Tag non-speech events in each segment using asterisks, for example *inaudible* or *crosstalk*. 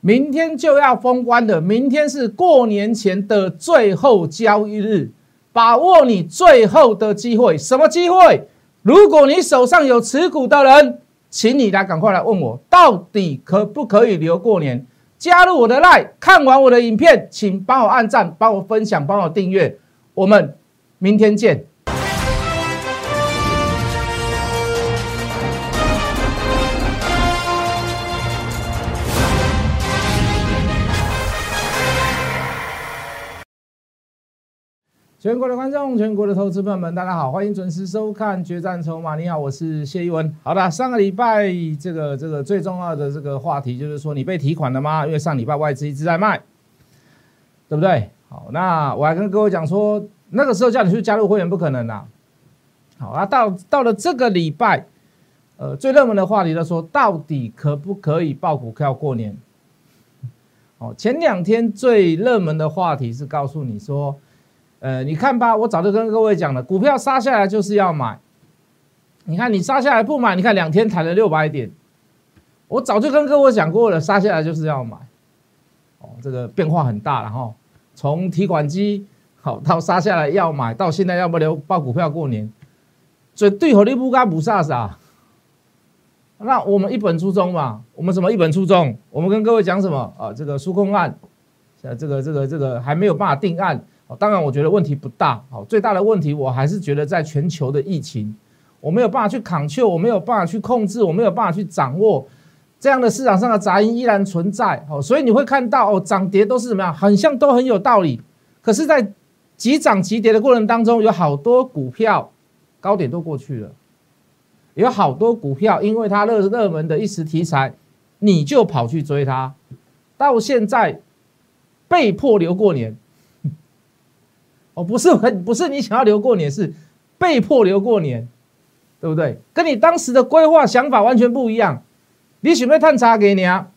明天就要封关了，明天是过年前的最后交易日，把握你最后的机会。什么机会？如果你手上有持股的人，请你来赶快来问我，到底可不可以留过年？加入我的 line，看完我的影片，请帮我按赞，帮我分享，帮我订阅。我们明天见。全国的观众，全国的投资朋友们，大家好，欢迎准时收看《决战筹码》。你好，我是谢一文。好的，上个礼拜这个这个最重要的这个话题就是说，你被提款了吗？因为上礼拜外资一直在卖，对不对？好，那我还跟各位讲说，那个时候叫你去加入会员不可能的。好啊，到到了这个礼拜，呃，最热门的话题就说，到底可不可以报股票过年？哦，前两天最热门的话题是告诉你说。呃，你看吧，我早就跟各位讲了，股票杀下来就是要买。你看你杀下来不买，你看两天弹了六百点，我早就跟各位讲过了，杀下来就是要买。哦，这个变化很大了哈，从提款机好到杀下来要买，到现在要不留报股票过年，所以对和你不干不杀啥。那我们一本初衷嘛，我们什么一本初衷？我们跟各位讲什么啊？这个纾控案，这个这个这个还没有办法定案。当然，我觉得问题不大。好，最大的问题我还是觉得在全球的疫情，我没有办法去抗救，我没有办法去控制，我没有办法去掌握这样的市场上的杂音依然存在。好，所以你会看到哦，涨跌都是怎么样，很像都很有道理。可是，在急涨急跌的过程当中，有好多股票高点都过去了，有好多股票因为它热热门的一时题材，你就跑去追它，到现在被迫留过年。哦，不是很 *laughs* 不是你想要留过年，是被迫留过年，对不对？跟你当时的规划想法完全不一样。你想要探查给你啊？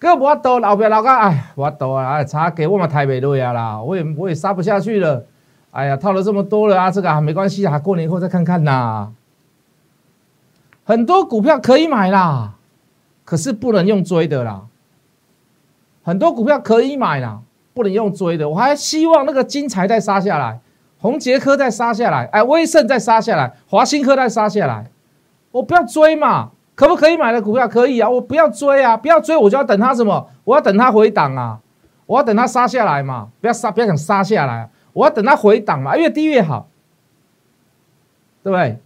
哥，我多老表老哥，哎，我多啊，哎，查给我们台北路呀啦，我也我也杀不下去了。哎呀，套了这么多了啊，这个啊没关系啊，过年以后再看看呐。很多股票可以买啦，可是不能用追的啦。很多股票可以买啦。不能用追的，我还希望那个金财再杀下来，红杰科再杀下来，哎，威盛再杀下来，华兴科再杀下来，我不要追嘛？可不可以买的股票可以啊？我不要追啊！不要追，我就要等它什么？我要等它回档啊！我要等它杀下来嘛？不要杀，不要想杀下来，我要等它回档嘛，越低越好，对不对？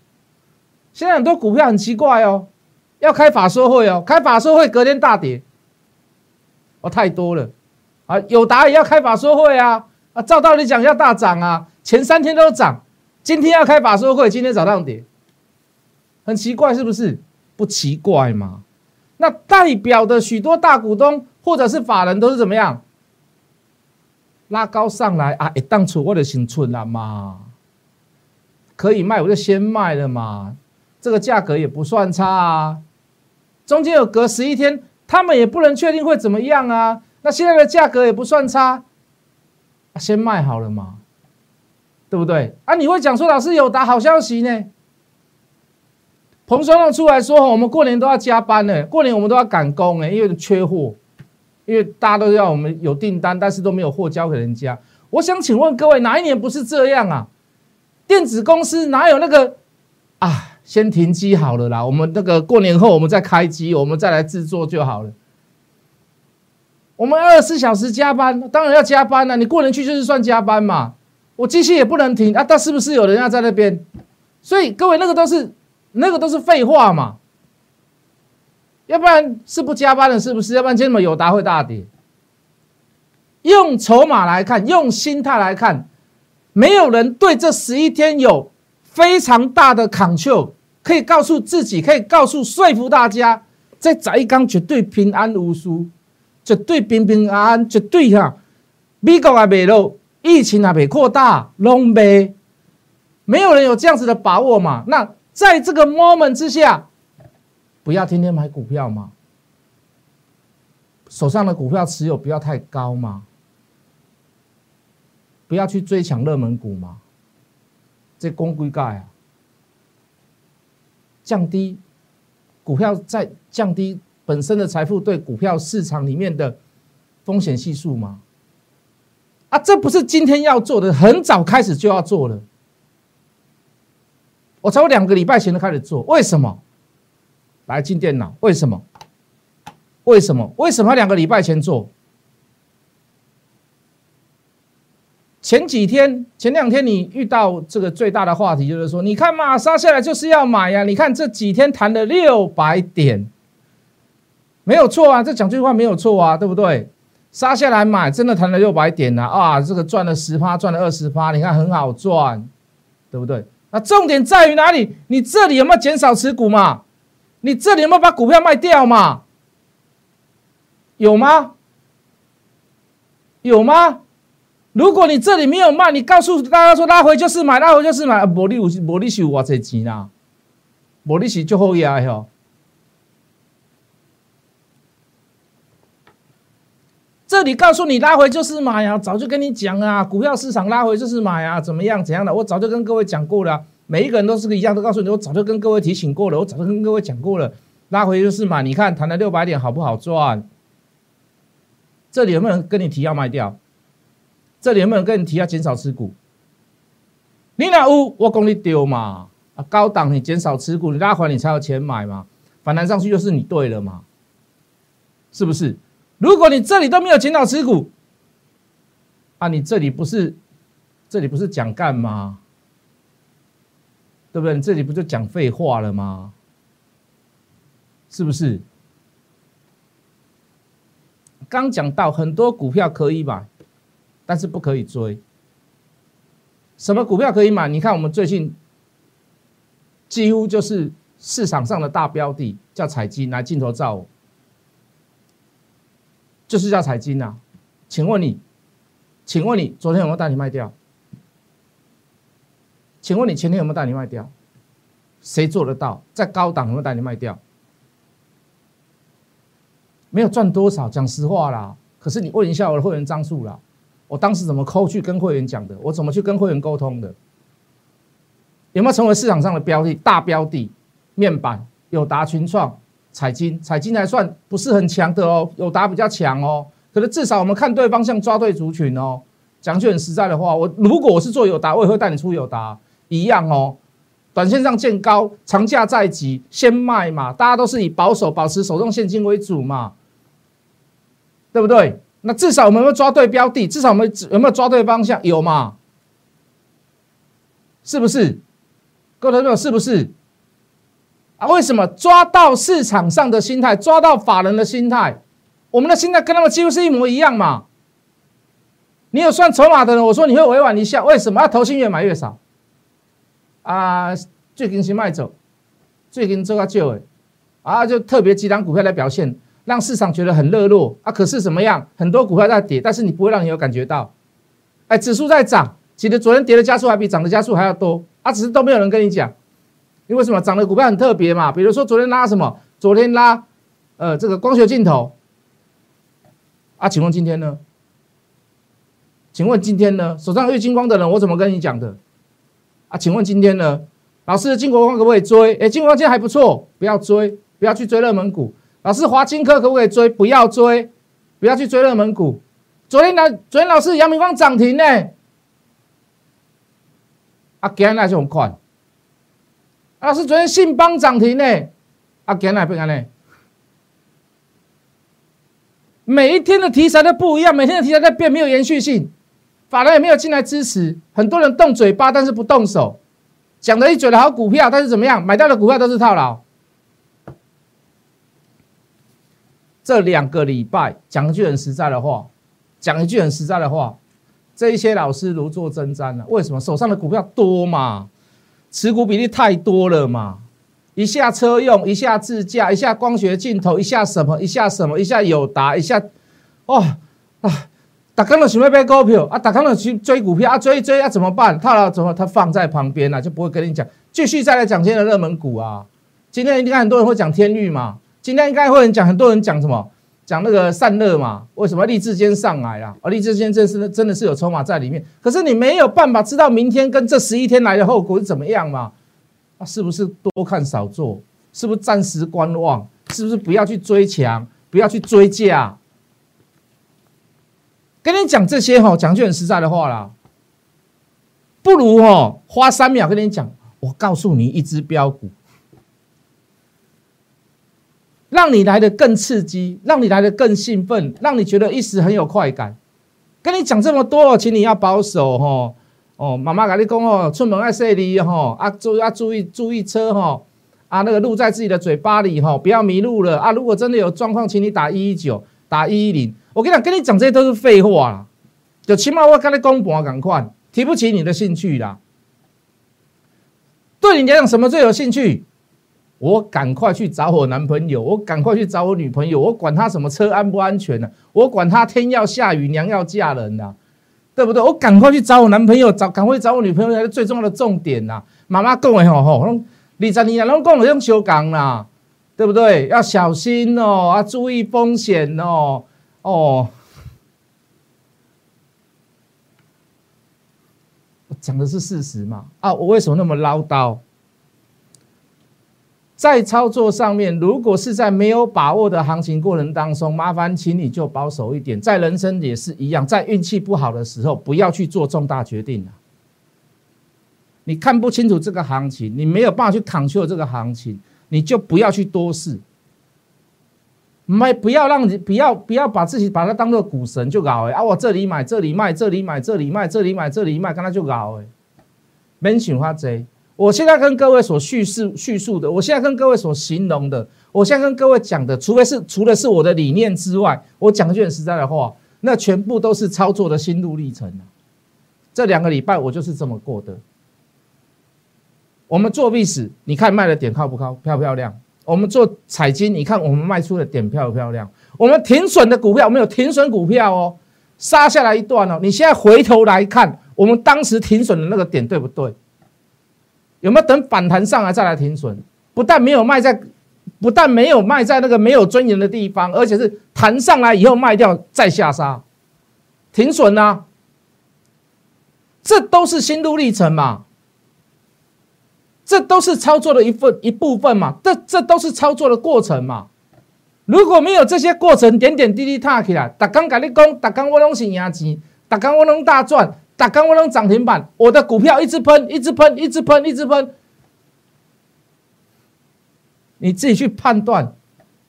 现在很多股票很奇怪哦，要开法说会哦，开法说会隔天大跌，哦，太多了。啊，友达也要开法说会啊！啊，照道理讲要大涨啊，前三天都涨，今天要开法说会，今天早上跌，很奇怪是不是？不奇怪嘛？那代表的许多大股东或者是法人都是怎么样？拉高上来啊！一当初我的先出了嘛，可以卖我就先卖了嘛，这个价格也不算差啊。中间有隔十一天，他们也不能确定会怎么样啊。那现在的价格也不算差，先卖好了嘛，对不对？啊，你会讲说老师有打好消息呢？彭双浪出来说，我们过年都要加班呢，过年我们都要赶工哎，因为缺货，因为大家都要我们有订单，但是都没有货交给人家。我想请问各位，哪一年不是这样啊？电子公司哪有那个啊？先停机好了啦，我们那个过年后我们再开机，我们再来制作就好了。我们二十四小时加班，当然要加班了。你过年去就是算加班嘛。我机器也不能停啊，但是不是有人要在那边？所以各位，那个都是那个都是废话嘛。要不然是不加班了，是不是？要不然今天么友达会大跌？用筹码来看，用心态来看，没有人对这十一天有非常大的 control，可以告诉自己，可以告诉说服大家，在宅一刚绝对平安无事。绝对平平安安，绝对哈，美国也未落，疫情也未扩大，拢未，没有人有这样子的把握嘛？那在这个 moment 之下，不要天天买股票嘛，手上的股票持有不要太高嘛，不要去追抢热门股嘛，这公规盖啊，降低股票在降低。本身的财富对股票市场里面的风险系数吗？啊，这不是今天要做的，很早开始就要做了。我从两个礼拜前就开始做，为什么？来进电脑，为什么？为什么？为什么两个礼拜前做？前几天、前两天你遇到这个最大的话题，就是说，你看嘛，杀下来就是要买呀。你看这几天谈了六百点，没有错啊，这讲句话没有错啊，对不对？杀下来买，真的谈了六百点呐，啊，这个赚了十趴，赚了二十趴，你看很好赚，对不对？那重点在于哪里？你这里有没有减少持股嘛？你这里有没有把股票卖掉嘛？有吗？有吗？如果你这里没有卖，你告诉大家说拉回就是买，拉回就是买，无你有无你是有偌济钱啦，无你是就好压吼。这里告诉你拉回就是买呀，早就跟你讲啊，股票市场拉回就是买啊，怎么样怎样的，我早就跟各位讲过了，每一个人都是一样，都告诉你，我早就跟各位提醒过了，我早就跟各位讲过了，拉回就是买，你看谈了六百点好不好赚？这里有没有人跟你提要卖掉？这里有没有人跟你提要减少持股？你那有，我讲你丢嘛？啊，高档你减少持股，你拉回你才有钱买嘛？反弹上去就是你对了嘛？是不是？如果你这里都没有减少持股，啊，你这里不是这里不是讲干吗？对不对？你这里不就讲废话了吗？是不是？刚讲到很多股票可以买。但是不可以追。什么股票可以买？你看我们最近几乎就是市场上的大标的，叫彩金，来镜头照我，就是叫彩金呐。请问你，请问你昨天有没有带你卖掉？请问你前天有没有带你卖掉？谁做得到？在高档有没有带你卖掉？没有赚多少，讲实话啦。可是你问一下我的会员张数啦。我当时怎么抠去跟会员讲的？我怎么去跟会员沟通的？有没有成为市场上的标的？大标的面板友达、群创、彩金，彩金还算不是很强的哦，友达比较强哦。可是至少我们看对方向，抓对族群哦。讲句很实在的话，我如果我是做友达，我也会带你出友达一样哦。短线上见高，长价在即，先卖嘛。大家都是以保守、保持手中现金为主嘛，对不对？那至少我们有没有抓对标的？至少我们有没有抓对方向？有嘛？是不是？各位朋友，是不是？啊？为什么抓到市场上的心态，抓到法人的心态？我们的心态跟他们几乎是一模一样嘛？你有算筹码的人，我说你会委婉一下，为什么要投信越买越少？啊，最近是卖走，最近做个旧诶，啊，就特别几档股票来表现。让市场觉得很热络啊！可是怎么样？很多股票在跌，但是你不会让你有感觉到。哎，指数在涨，其实昨天跌的加速还比涨的加速还要多啊！只是都没有人跟你讲，因为什么？涨的股票很特别嘛。比如说昨天拉什么？昨天拉呃这个光学镜头啊？请问今天呢？请问今天呢？手上有金光的人，我怎么跟你讲的？啊？请问今天呢？老师，金国光可不可以追？哎，金国光今天还不错，不要追，不要去追热门股。老师，华金科可不可以追？不要追，不要去追热门股。昨天呢？昨天老师杨明光涨停呢？啊，今天那就很快。老师，昨天信邦涨停呢？啊，今天不干呢？每一天的题材都不一样，每天的题材在变，没有延续性。法人也没有进来支持，很多人动嘴巴，但是不动手，讲了一嘴的好股票，但是怎么样？买到的股票都是套牢。这两个礼拜讲一句很实在的话，讲一句很实在的话，这一些老师如坐针毡了。为什么手上的股票多嘛？持股比例太多了嘛？一下车用，一下自驾，一下光学镜头，一下什么，一下什么，一下友达，一下哇啊！打康了准备买股票啊，打康了去追股票啊，追一追啊，怎么办？套牢怎么？他放在旁边啊，就不会跟你讲。继续再来讲今天的热门股啊，今天应该很多人会讲天域嘛。今天应该会人讲，很多人讲什么？讲那个散热嘛？为什么立志坚上来啊？而立志坚真是真的是有筹码在里面，可是你没有办法知道明天跟这十一天来的后果是怎么样嘛？啊，是不是多看少做？是不是暂时观望？是不是不要去追强，不要去追价？跟你讲这些哈，讲句很实在的话啦，不如哈花三秒跟你讲，我告诉你一只标股，让你来的更刺激，让你来的更兴奋，让你觉得一时很有快感。跟你讲这么多，请你要保守哦。哦，妈妈跟你讲哦，出门要小心哈，啊注啊注意注意车哈，啊那个路在自己的嘴巴里哈，不要迷路了啊。如果真的有状况，请你打一一九，打一一零。我跟你讲，跟你讲这些都是废话啦，就起码我跟你公盘赶快提不起你的兴趣啦。对你来讲，什么最有兴趣？我赶快去找我男朋友，我赶快去找我女朋友，我管他什么车安不安全呢？我管他天要下雨，娘要嫁人呐。对不对？我赶快去找我男朋友，找赶快找我女朋友才是最重要的重点呐！妈妈讲的吼吼，二十年拢讲了用修港啦，对不对？要小心哦，啊，注意风险哦，哦。讲的是事实嘛？啊，我为什么那么唠叨？在操作上面，如果是在没有把握的行情过程当中，麻烦请你就保守一点。在人生也是一样，在运气不好的时候，不要去做重大决定你看不清楚这个行情，你没有办法去扛 l 这个行情，你就不要去多事。没，不要让你不要不要把自己把它当做股神就搞哎啊！我这里买，这里卖，这里买，这里卖，这里买，这里卖，跟他就搞哎，免想花贼。我现在跟各位所叙事叙述的，我现在跟各位所形容的，我现在跟各位讲的，除非是除了是我的理念之外，我讲句很实在的话，那全部都是操作的心路历程这两个礼拜我就是这么过的。我们做历史，你看卖的点靠不靠，漂不漂亮？我们做彩金，你看我们卖出的点漂不漂亮？我们停损的股票，我们有停损股票哦，杀下来一段哦，你现在回头来看，我们当时停损的那个点对不对？有没有等反弹上来再来停损？不但没有卖在，不但没有卖在那个没有尊严的地方，而且是弹上来以后卖掉再下杀，停损啊！这都是心路历程嘛，这都是操作的一份一部分嘛，这这都是操作的过程嘛。如果没有这些过程，点点滴滴踏起来，打刚跟你讲，打刚我拢是赢钱，打刚我拢大赚。打刚我能涨停板，我的股票一直喷，一直喷，一直喷，一直喷。你自己去判断，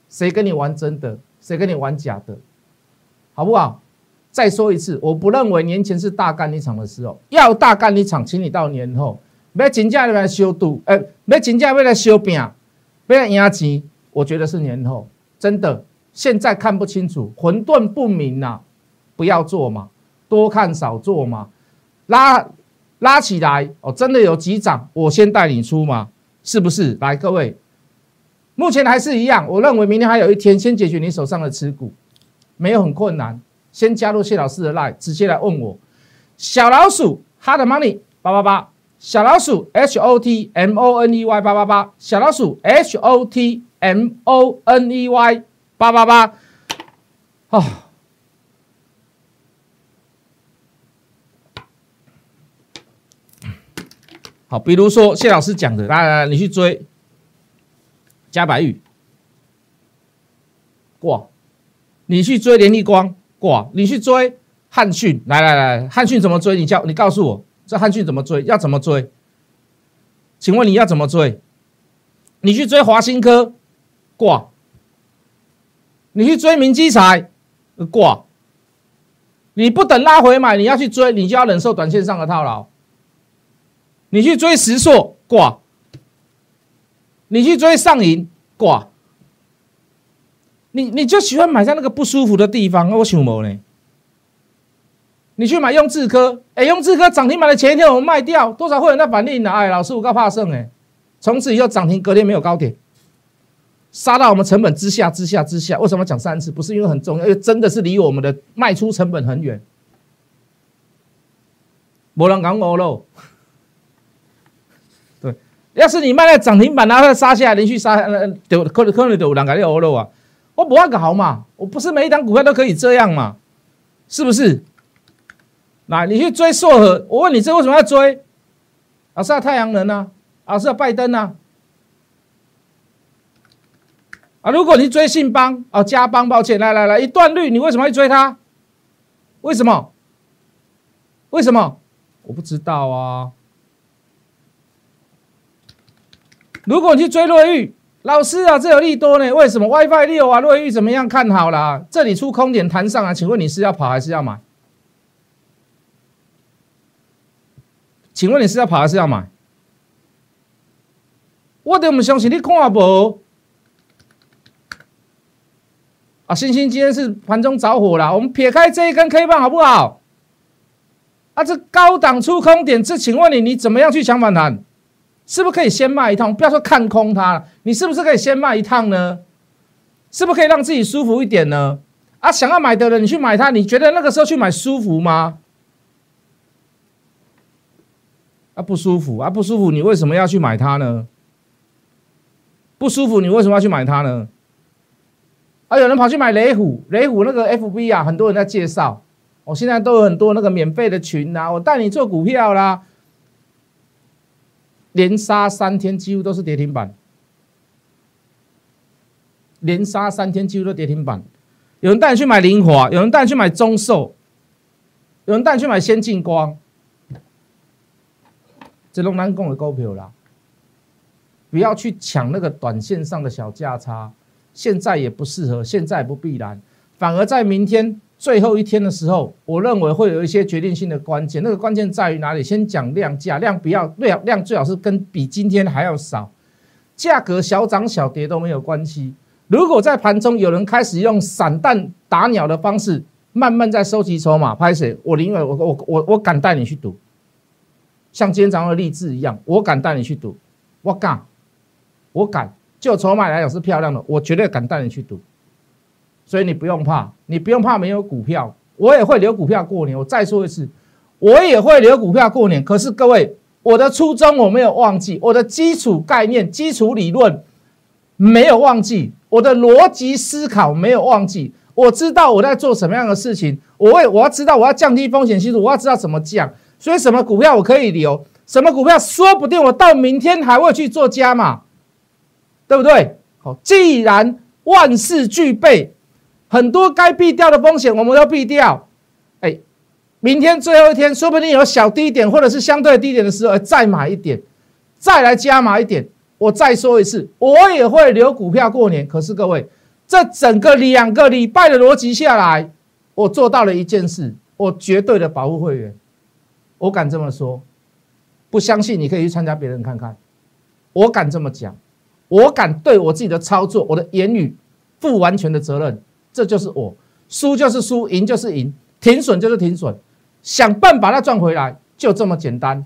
谁跟你玩真的，谁跟你玩假的，好不好？再说一次，我不认为年前是大干一场的时候，要大干一场，请你到年后，要真正来修赌，哎，要真正要来修饼，要来赢钱，我觉得是年后，真的，现在看不清楚，混沌不明呐，不要做嘛，多看少做嘛。拉拉起来哦，真的有急涨，我先带你出吗？是不是？来，各位，目前还是一样。我认为明天还有一天，先解决你手上的持股，没有很困难。先加入谢老师的 line，直接来问我。小老鼠 hard money 八八八，小老鼠 h o t m o n e y 八八八，小老鼠 h o t m o n e y 八八八，哦。好，比如说谢老师讲的，来来来，你去追加白玉挂，你去追联立光挂，你去追汉讯，来来来，汉讯怎么追？你叫你告诉我，这汉讯怎么追？要怎么追？请问你要怎么追？你去追华新科挂，你去追明基材挂，你不等拉回买，你要去追，你就要忍受短线上的套牢。你去追石硕挂，你去追上银挂，你你就喜欢买在那个不舒服的地方，我想无呢。你去买用智科，哎，用智科涨停板的前一天我们卖掉，多少会员在反应呢？哎，老师我告怕胜哎，从此以后涨停隔天没有高点，杀到我们成本之下之下之下。为什么讲三次？不是因为很重要，因为真的是离我们的卖出成本很远，没人敢我喽。要是你卖在涨停板，然后杀下来，连续杀，呃，丢可能可能丢两个六欧了啊！我不按个好嘛，我不是每一张股票都可以这样嘛，是不是？那，你去追硕和，我问你，这为什么要追？啊，是要太阳能啊，啊，是要拜登啊？啊，如果你追信邦哦，加邦，抱歉，来来来，一段绿，你为什么会追它？为什么？为什么？我不知道啊。*laughs* 如果你去追瑞玉，老师啊，这有利多呢？为什么 WiFi 六啊，瑞玉怎么样？看好了，这里出空点弹上来，请问你是要跑还是要买？请问你是要跑还是要买？我都唔相信你看无。啊，星星今天是盘中着火了。我们撇开这一根 K 棒好不好？啊，这高档出空点，这请问你你怎么样去抢反弹？是不是可以先卖一趟？不要说看空它了，你是不是可以先卖一趟呢？是不是可以让自己舒服一点呢？啊，想要买的人你去买它，你觉得那个时候去买舒服吗？啊，不舒服啊，不舒服，你为什么要去买它呢？不舒服，你为什么要去买它呢？啊，有人跑去买雷虎，雷虎那个 FB 啊，很多人在介绍，我现在都有很多那个免费的群啊，我带你做股票啦。连杀三天，几乎都是跌停板。连杀三天，几乎都跌停板。有人带你去买灵华，有人带你去买中寿，有人带你去买先进光。这龙南共的股票啦，不要去抢那个短线上的小价差，现在也不适合，现在不必然，反而在明天。最后一天的时候，我认为会有一些决定性的关键。那个关键在于哪里？先讲量价，量不要量量最好是跟比今天还要少，价格小涨小跌都没有关系。如果在盘中有人开始用散弹打鸟的方式，慢慢在收集筹码，拍谁？我宁愿我我我我敢带你去赌，像今天早上的励志一样，我敢带你去赌，我敢，我敢，就筹码来讲是漂亮的，我绝对敢带你去赌。所以你不用怕，你不用怕没有股票，我也会留股票过年。我再说一次，我也会留股票过年。可是各位，我的初衷我没有忘记，我的基础概念、基础理论没有忘记，我的逻辑思考没有忘记。我知道我在做什么样的事情，我会我要知道我要降低风险系数，我要知道怎么降。所以什么股票我可以留，什么股票说不定我到明天还会去做加码，对不对？好，既然万事俱备。很多该避掉的风险，我们要避掉。哎，明天最后一天，说不定有小低点，或者是相对低点的时候，再买一点，再来加码一点。我再说一次，我也会留股票过年。可是各位，这整个两个礼拜的逻辑下来，我做到了一件事，我绝对的保护会员。我敢这么说，不相信你可以去参加别人看看。我敢这么讲，我敢对我自己的操作、我的言语负完全的责任。这就是我，输就是输，赢就是赢，停损就是停损，想办法把它赚回来，就这么简单。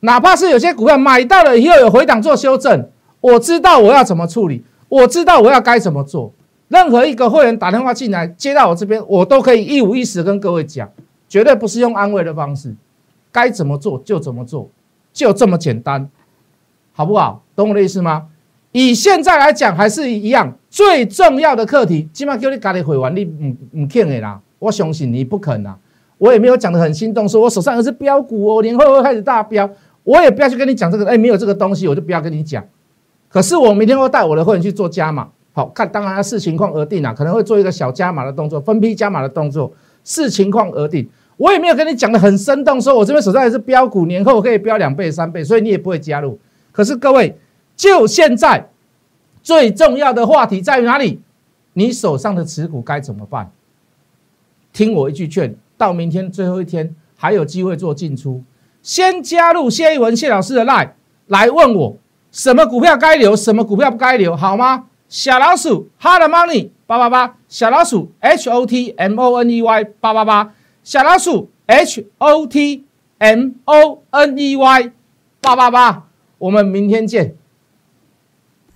哪怕是有些股票买到了以后有回档做修正，我知道我要怎么处理，我知道我要该怎么做。任何一个会员打电话进来接到我这边，我都可以一五一十跟各位讲，绝对不是用安慰的方式，该怎么做就怎么做，就这么简单，好不好？懂我的意思吗？以现在来讲，还是一样最重要的课题。起码叫你家里会完，你唔唔肯的啦。我相信你不肯啦。我也没有讲的很心动，说我手上的是标股哦，年后会开始大标。我也不要去跟你讲这个，哎，没有这个东西，我就不要跟你讲。可是我明天会带我的会员去做加码，好看，当然视情况而定啦。可能会做一个小加码的动作，分批加码的动作，视情况而定。我也没有跟你讲的很生动，说我这边手上也是标股，年后可以标两倍、三倍，所以你也不会加入。可是各位。就现在，最重要的话题在于哪里？你手上的持股该怎么办？听我一句劝，到明天最后一天还有机会做进出，先加入谢一文谢老师的 line 来问我什么股票该留，什么股票不该留，好吗？小老鼠 hard money 八八八，小老鼠 h o t m o n e y 八八八，小老鼠 h o t m o n e y 八八八，我们明天见。